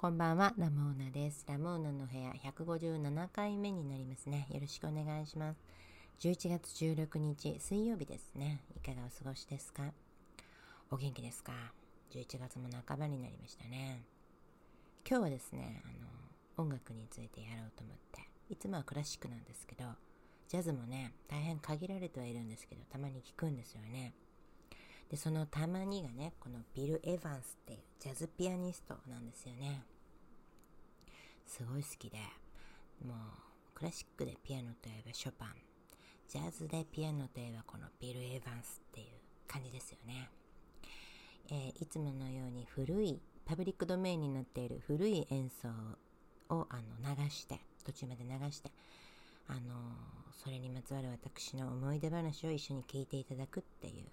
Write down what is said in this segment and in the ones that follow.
こんばんは、ラモーナです。ラモーナの部屋157回目になりますね。よろしくお願いします。11月16日、水曜日ですね。いかがお過ごしですか？お元気ですか ?11 月も半ばになりましたね。今日はですね、あの、音楽についてやろうと思って、いつもはクラシックなんですけど、ジャズもね、大変限られてはいるんですけど、たまに聞くんですよね。で、そのたまにがね、このビル・エヴァンスっていうジャズピアニストなんですよね。すごい好きで、もうクラシックでピアノといえばショパン、ジャズでピアノといえばこのビル・エヴァンスっていう感じですよね。えーいつものように古い、パブリックドメインになっている古い演奏をあの流して、途中まで流して、あのそれにまつわる私の思い出話を一緒に聞いていただくっていう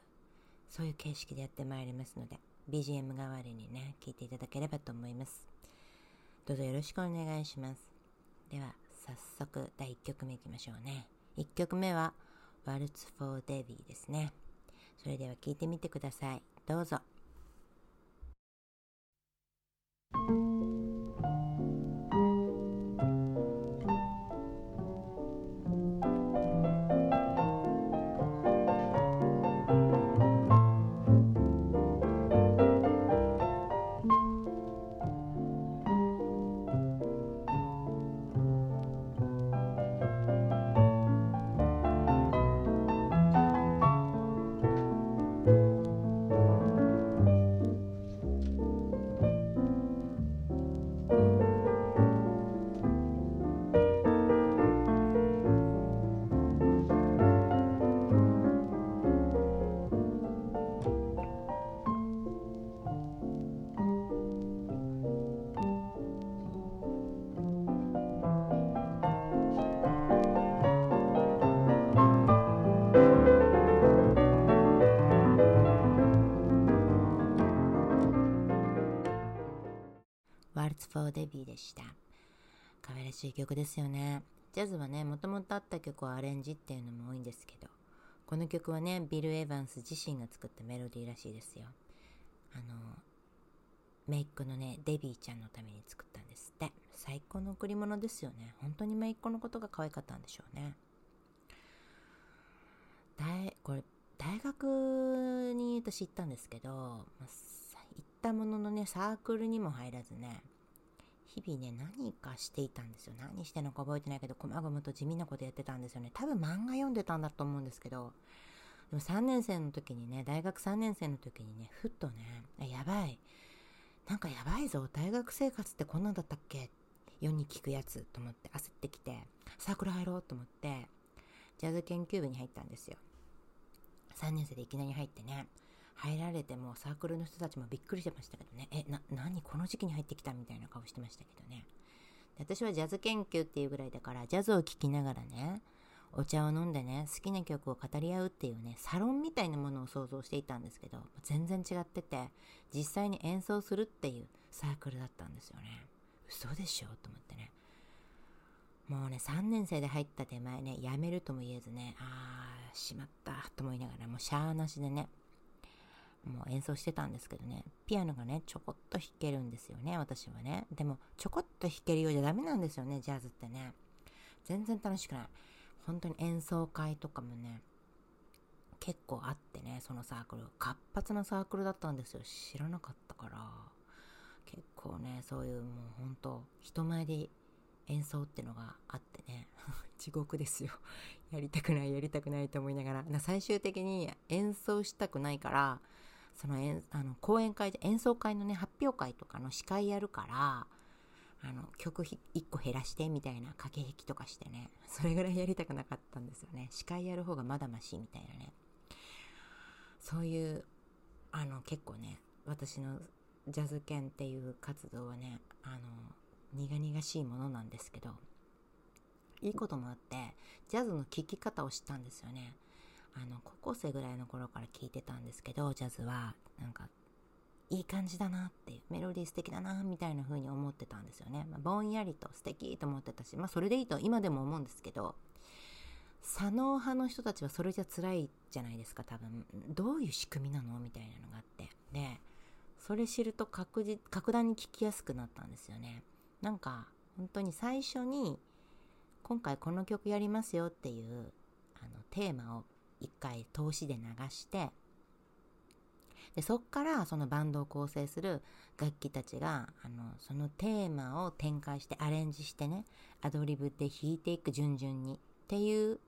そういう形式でやってまいりますので、BGM 代わりにね、聞いていただければと思います。どうぞよろしくお願いします。では、早速第1曲目いきましょうね。1曲目は、ワルツ・フォー・デビーですね。それでは聞いてみてください。どうぞ。Waltz for Debbie でした。可愛らしい曲ですよね。ジャズはね、もともとあった曲をアレンジっていうのも多いんですけど、この曲はね、ビル・エヴァンス自身が作ったメロディーらしいですよ。あの、メイっ子のね、デビーちゃんのために作ったんですって。最高の贈り物ですよね。本当にメイっ子のことが可愛かったんでしょうね。大、これ、大学に私行ったんですけど、ま行ったもののね、サークルにも入らずね、日々ね、何かしていたんですよ。何してんのか覚えてないけど、こまごまと地味なことやってたんですよね。多分漫画読んでたんだと思うんですけど、でも3年生の時にね、大学3年生の時にね、ふっとね、やばい。なんかやばいぞ。大学生活ってこんなんだったっけ？世に聞くやつと思って焦ってきて、サークル入ろうと思って、ジャズ研究部に入ったんですよ。3年生でいきなり入ってね、入られてもサークルの人たちもびっくりしてましたけどね、え、な、何この時期に入ってきたみたいな顔してましたけどね。で私はジャズ研究っていうぐらいだから、ジャズを聴きながらね、お茶を飲んでね、好きな曲を語り合うっていうね、サロンみたいなものを想像していたんですけど、全然違ってて、実際に演奏するっていうサークルだったんですよね。嘘でしょ？と思ってね。もうね、3年生で入った手前ね、やめるとも言えずね、あー、しまったと思いながら、もうシャーなしでね、もう演奏してたんですけどね、ピアノがね、ちょこっと弾けるんですよね、私はね。でも、ちょこっと弾けるようじゃダメなんですよね、ジャズってね。全然楽しくない。本当に演奏会とかもね、結構あってね、そのサークル。活発なサークルだったんですよ。知らなかったから。結構ね、そういうもう本当人前で演奏ってのがあってね、地獄ですよ。やりたくない、やりたくないと思いながら。な最終的に演奏したくないから、その演あの講演会で演奏会のね、発表会とかの司会やるから、あの曲1個減らしてみたいな駆け引きとかしてね、それぐらいやりたくなかったんですよね。司会やる方がまだましみたいなね。そういう、あの結構ね、私のジャズ犬っていう活動はね、あの、苦々しいものなんですけど、いいこともあって、ジャズの聴き方を知ったんですよね。あの、高校生ぐらいの頃から聴いてたんですけど、ジャズは、なんか、いい感じだなっていう、メロディー素敵だな、みたいな風に思ってたんですよね。まあ、ぼんやりと素敵と思ってたし、まあ、それでいいと今でも思うんですけど、左脳派の人たちはそれじゃ辛いじゃないですか、多分。どういう仕組みなのみたいなのがあって。で、それ知ると確実格段に聴きやすくなったんですよねなんか本当に最初に今回この曲やりますよっていうあのテーマを一回通しで流してでそっからそのバンドを構成する楽器たちがあのそのテーマを展開してアレンジしてねアドリブで弾いていく順々にっていう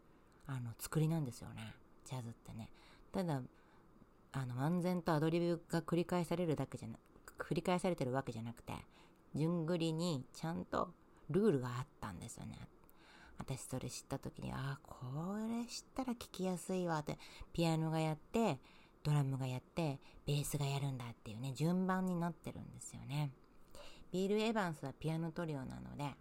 あの作りなんですよね。ジャズってね。ただあの漫然とアドリブが繰り返されるだけじゃな繰り返されてるわけじゃなくて順繰りにちゃんとルールがあったんですよね。私それ知った時にああこれ知ったら聞きやすいわってピアノがやってドラムがやってベースがやるんだっていうね順番になってるんですよね。ビール・エヴァンスはピアノトリオなので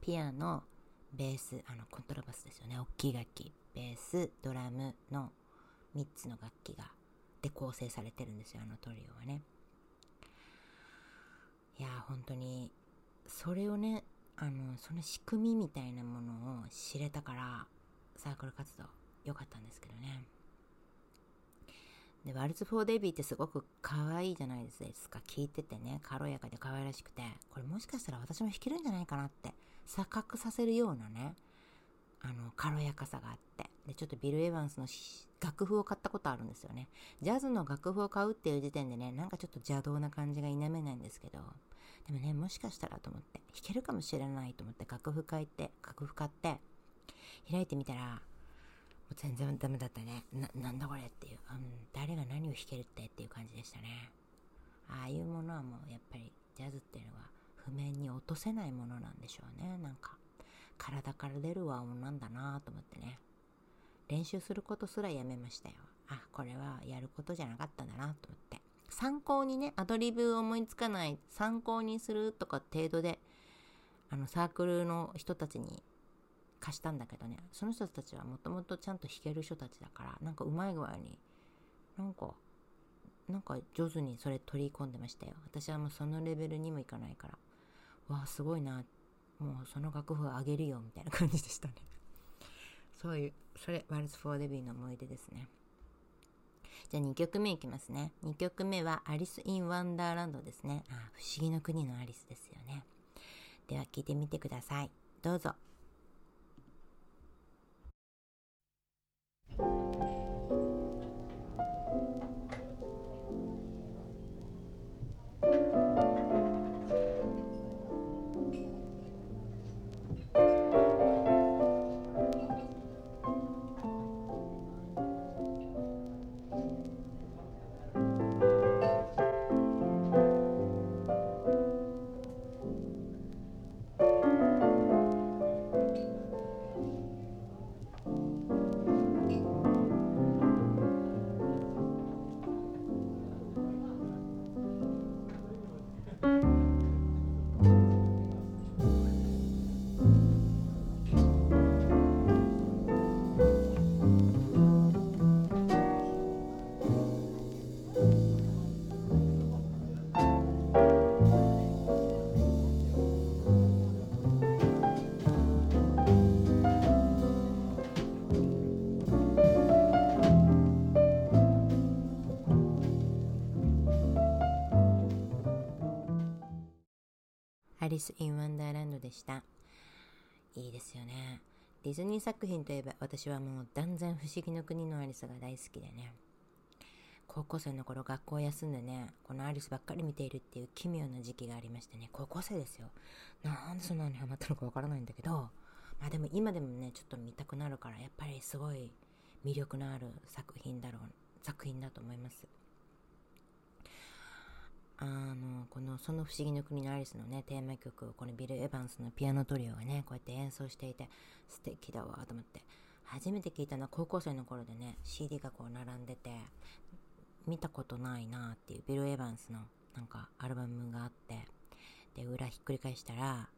ピアノベースあのコントラバスですよね。大きい楽器。ベースドラムの3つの楽器がで構成されてるんですよあのトリオはね。いや本当にそれをねあのその仕組みみたいなものを知れたからサークル活動良かったんですけどねで、ワルツ・フォー・デビーってすごく可愛いじゃないですか。聴いててね、軽やかで可愛らしくて、これもしかしたら私も弾けるんじゃないかなって錯覚させるようなね、あの、軽やかさがあって。で、ちょっとビル・エヴァンスの楽譜を買ったことあるんですよね。ジャズの楽譜を買うっていう時点でね、なんかちょっと邪道な感じが否めないんですけど、でもね、もしかしたらと思って、弾けるかもしれないと思って楽譜書いて、楽譜買って、開いてみたら、もう全然ダメだったね。な、なんだこれっていう、うん、誰が何を弾けるってっていう感じでしたね。ああいうものはもうやっぱりジャズっていうのは譜面に落とせないものなんでしょうね。なんか、体から出る和音なんだなと思ってね。練習することすらやめましたよ。あ、これはやることじゃなかったんだなと思って。参考にね、アドリブ思いつかない、参考にするとか程度で、あの、サークルの人たちに貸したんだけどね。その人たちはもともとちゃんと弾ける人たちだからなんかうまい具合になんかなんか上手にそれ取り込んでましたよ。私はもうそのレベルにもいかないから。わあすごいな。もうその楽譜上げるよみたいな感じでしたね。そういうそれワルツ・フォー・デビーの思い出ですね。じゃあ2曲目いきますね。2曲目はアリス・イン・ワンダーランドですね。あ不思議の国のアリスですよね。では聴いてみてください。どうぞ。リス・イン・ワンダーランドでした。いいですよね。ディズニー作品といえば私はもう断然不思議の国のアリスが大好きでね。高校生の頃学校休んでね、このアリスばっかり見ているっていう奇妙な時期がありましてね、高校生ですよ。なんでそんなにハマったのかわからないんだけど、まあでも今でもね、ちょっと見たくなるから、やっぱりすごい魅力のある作品だろう、作品だと思います。あの、この、その不思議の国のアリスのね、テーマ曲を、このビル・エヴァンスのピアノトリオがね、こうやって演奏していて、素敵だわ、と思って。初めて聞いたのは高校生の頃でね、CD がこう並んでて、見たことないなっていうビル・エヴァンスのなんかアルバムがあって、で、裏ひっくり返したら、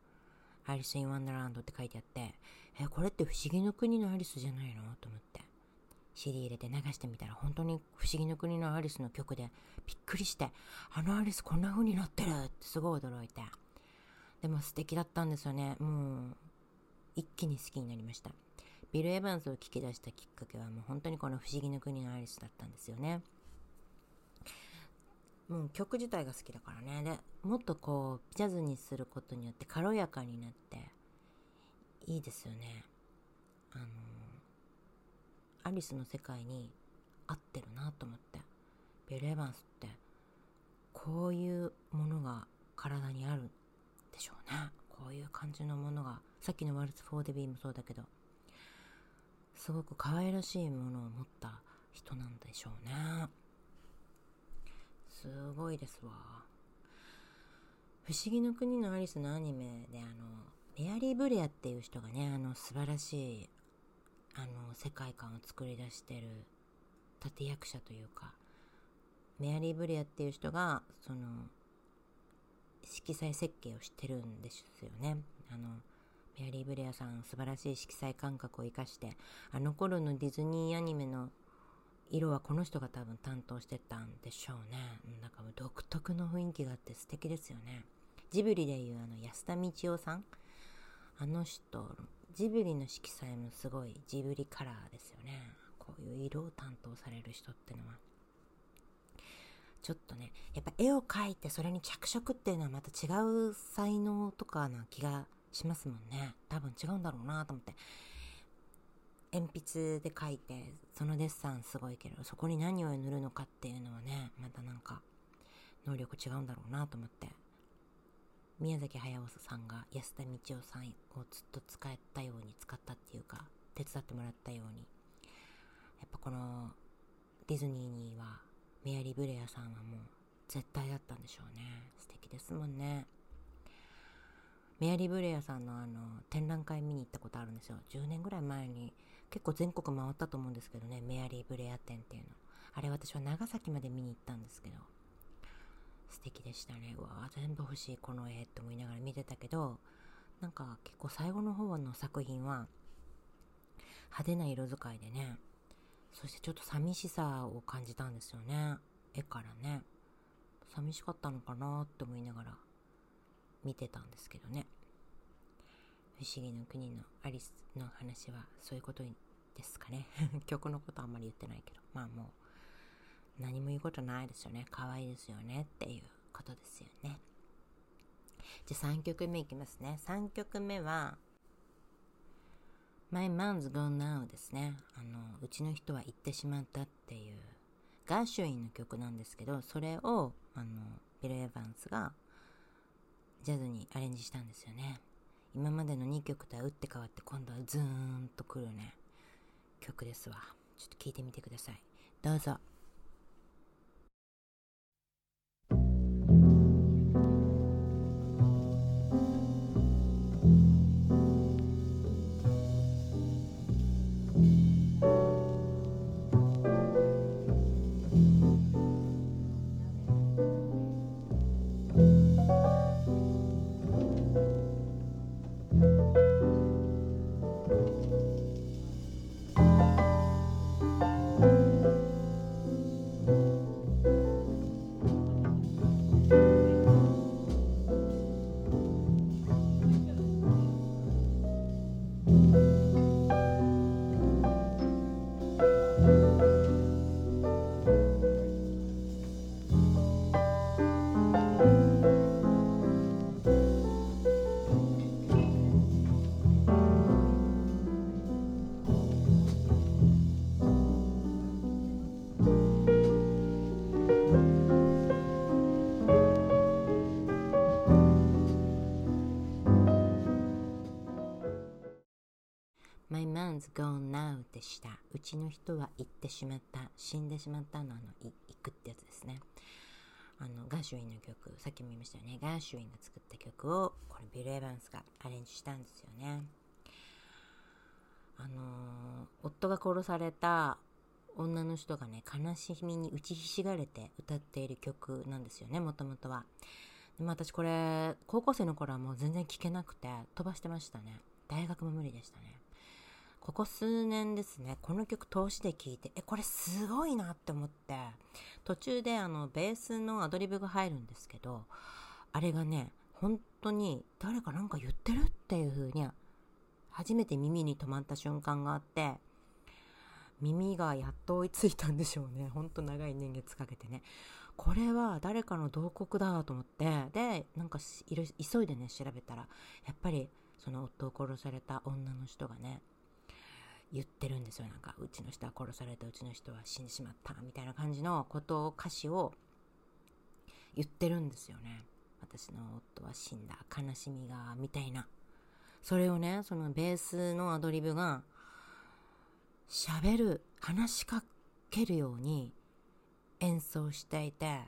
アリス・イン・ワンダーランドって書いてあって、え、これって不思議の国のアリスじゃないの？と思って。CD 入れて流してみたら本当に不思議の国のアリスの曲でびっくりしてあのアリスこんな風になってるってすごい驚いて。でも素敵だったんですよね。もう一気に好きになりました。ビル・エヴァンスを聞き出したきっかけはもう本当にこの不思議の国のアリスだったんですよね。もう曲自体が好きだからね。でもっとこうジャズにすることによって軽やかになっていいですよね。あのアリスの世界に合ってるなと思って。ビル・エヴァンスってこういうものが体にあるでしょうね。こういう感じのものがさっきのワルツ・フォー・デビーもそうだけどすごく可愛らしいものを持った人なんでしょうね。すごいですわ。不思議の国のアリスのアニメであのメアリー・ブレアっていう人がねあの素晴らしいあの世界観を作り出してる立役者というかメアリー・ブレアっていう人がその色彩設計をしてるんですよね。あのメアリー・ブレアさん素晴らしい色彩感覚を生かしてあの頃のディズニーアニメの色はこの人が多分担当してたんでしょうね。なんか独特の雰囲気があって素敵ですよね。ジブリでいうあの安田道夫さん。あの人ジブリの色彩もすごいジブリカラーですよね。こういう色を担当される人ってのは。ちょっとねやっぱ絵を描いてそれに着色っていうのはまた違う才能とかな気がしますもんね。多分違うんだろうなと思って。鉛筆で描いてそのデッサンすごいけどそこに何を塗るのかっていうのはねまたなんか能力違うんだろうなと思って。宮崎駿さんが安田道夫さんをずっと使ったように使ったっていうか手伝ってもらったようにやっぱこのディズニーにはメアリー・ブレアさんはもう絶対だったんでしょうね。素敵ですもんね。メアリー・ブレアさんのあの展覧会見に行ったことあるんですよ。10年ぐらい前に結構全国回ったと思うんですけどねメアリー・ブレア展っていうの。あれ私は長崎まで見に行ったんですけど素敵でしたね。うわ全部欲しいこの絵って思いながら見てたけどなんか結構最後の方の作品は派手な色使いでねそしてちょっと寂しさを感じたんですよね。絵からね。寂しかったのかなって思いながら見てたんですけどね。不思議の国のアリスの話はそういうことですかね。曲のことあんまり言ってないけど。まあもう何も言うことないですよね。可愛いですよねっていうことですよね。じゃあ3曲目いきますね。3曲目は My man's gone now ですね。あのうちの人は行ってしまったっていうガーシュインの曲なんですけどそれをあのビル・エヴァンスがジャズにアレンジしたんですよね。今までの2曲とは打って変わって今度はズーンとくるね曲ですわ。ちょっと聴いてみてください。どうぞ。My man's gone now でした。うちの人は行ってしまった。死んでしまったのあの、行くってやつですね。あの、ガーシュウィンの曲、さっきも言いましたよね。ガーシュウィンが作った曲を、これビル・エヴァンスがアレンジしたんですよね。あの、夫が殺された女の人がね、悲しみに打ちひしがれて歌っている曲なんですよね、もともとは。でも私これ、高校生の頃はもう全然聴けなくて飛ばしてましたね。大学も無理でしたね。ここ数年ですね、この曲通しで聴いて、え、これすごいなって思って、途中であの、ベースのアドリブが入るんですけど、あれがね、本当に誰かなんか言ってるっていう風に、初めて耳に止まった瞬間があって、耳がやっと追いついたんでしょうね。ほんと長い年月かけてね。これは誰かの洞窟だと思ってでなんか急いでね調べたらやっぱりその夫を殺された女の人がね言ってるんですよ。なんかうちの人は殺されたうちの人は死んでしまったみたいな感じのことを歌詞を言ってるんですよね。私の夫は死んだ悲しみがみたいな。それをねそのベースのアドリブが喋る話しかけるように演奏していて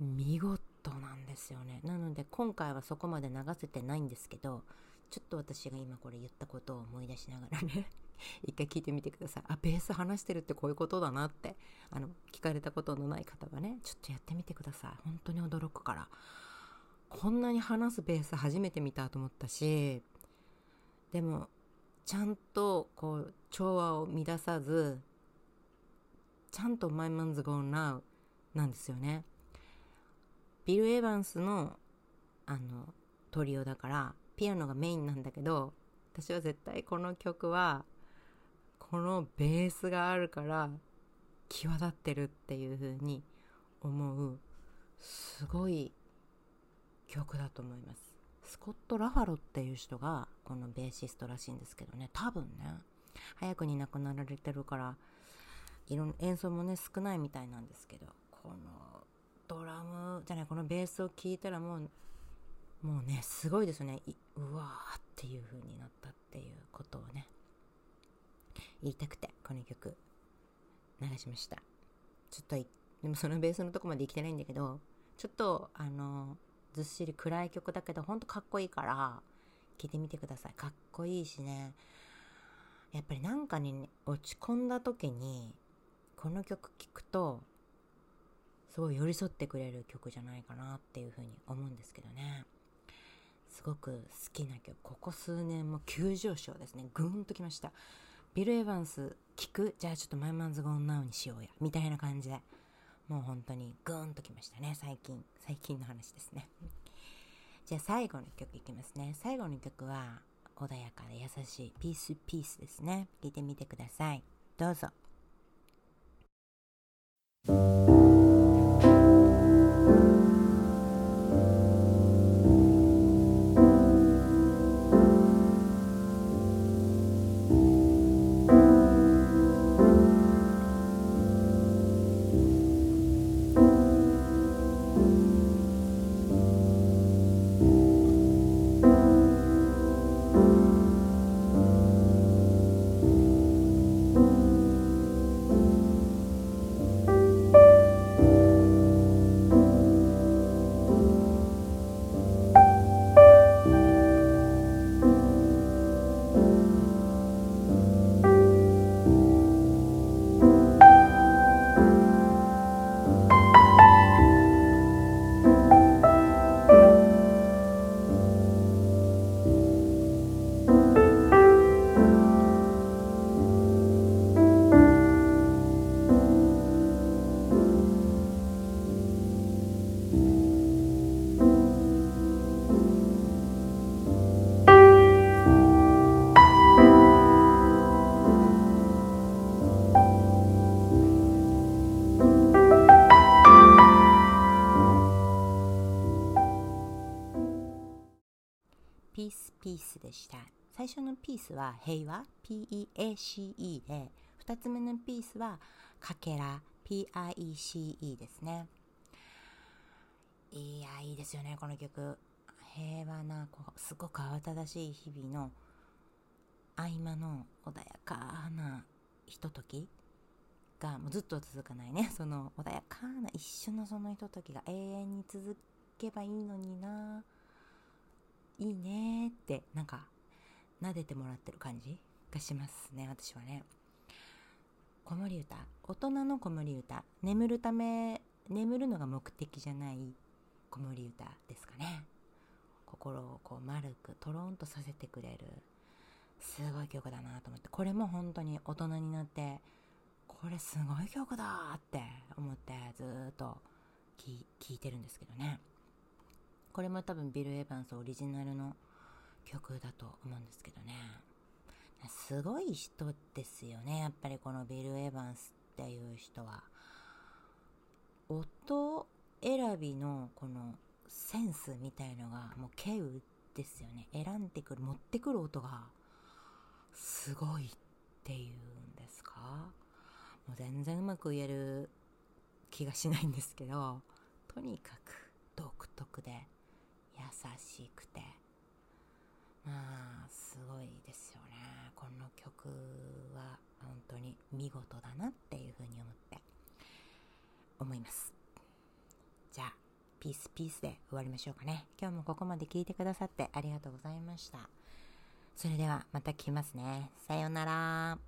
見事なんですよね。なので今回はそこまで流せてないんですけどちょっと私が今これ言ったことを思い出しながらね。一回聞いてみてください。あベース話してるってこういうことだなって。あの聞かれたことのない方はねちょっとやってみてください。本当に驚くから。こんなに話すベース初めて見たと思ったしでもちゃんとこう調和を乱さずちゃんと My Man's Gone Now なんですよね。ビル・エヴァンスのあのトリオだからピアノがメインなんだけど私は絶対この曲はこのベースがあるから際立ってるっていう風に思うすごい曲だと思います。スコット・ラファロっていう人がこのベーシストらしいんですけどね。多分ね。早くに亡くなられてるからいろん演奏もね少ないみたいなんですけどこのドラムじゃないこのベースを聴いたらもうもうねすごいですよね。うわーっていう風になったっていうことをね。言いたくてこの曲。流しました。ちょっとでもそのベースのとこまで生きてないんだけどちょっとあのずっしり暗い曲だけどほんとかっこいいから聴いてみてください。かっこいいしね。やっぱりなんかに、ね、落ち込んだ時にこの曲聴くとすごい寄り添ってくれる曲じゃないかなっていうふうに思うんですけどね。すごく好きな曲。ここ数年も急上昇ですね。ぐーんときました。ビル・エヴァンス聞く？じゃあちょっとマイマンズ・ゴーン・ナウにしようや。みたいな感じで。もう本当にグーンときましたね。最近。最近の話ですね。じゃあ最後の曲いきますね。最後の曲は穏やかで優しい。ピースピースですね。聴いてみてください。どうぞ。Peace Peace でした。最初のピースは平和 P-E-A-C-E で2つ目のピースはかけら P-I-E-C-E ですね。いやいいですよねこの曲。平和なこうすごく慌ただしい日々の合間の穏やかなひとときがもうずっと続かないね。その穏やかな一瞬のそのひとときが永遠に続けばいいのにな。いいねってなんか撫でてもらってる感じがしますね私はね。子守歌。大人の子守歌。眠るため眠るのが目的じゃない子守歌ですかね。心をこう丸くトロンとさせてくれる。すごい曲だなと思って。これも本当に大人になってこれすごい曲だって思ってずっと聴いてるんですけどね。これも多分ビル・エヴァンスオリジナルの曲だと思うんですけどね。すごい人ですよね。やっぱりこのビル・エヴァンスっていう人は。音選びのこのセンスみたいのがもう稀有ですよね。選んでくる持ってくる音がすごいっていうんですか？もう全然うまく言える気がしないんですけど。とにかく独特で。優しくて。まあすごいですよね。この曲は本当に見事だなっていうふうに思って。思います。じゃあピースピースで終わりましょうかね。今日もここまで聞いてくださってありがとうございました。それではまた来ますね。さようなら。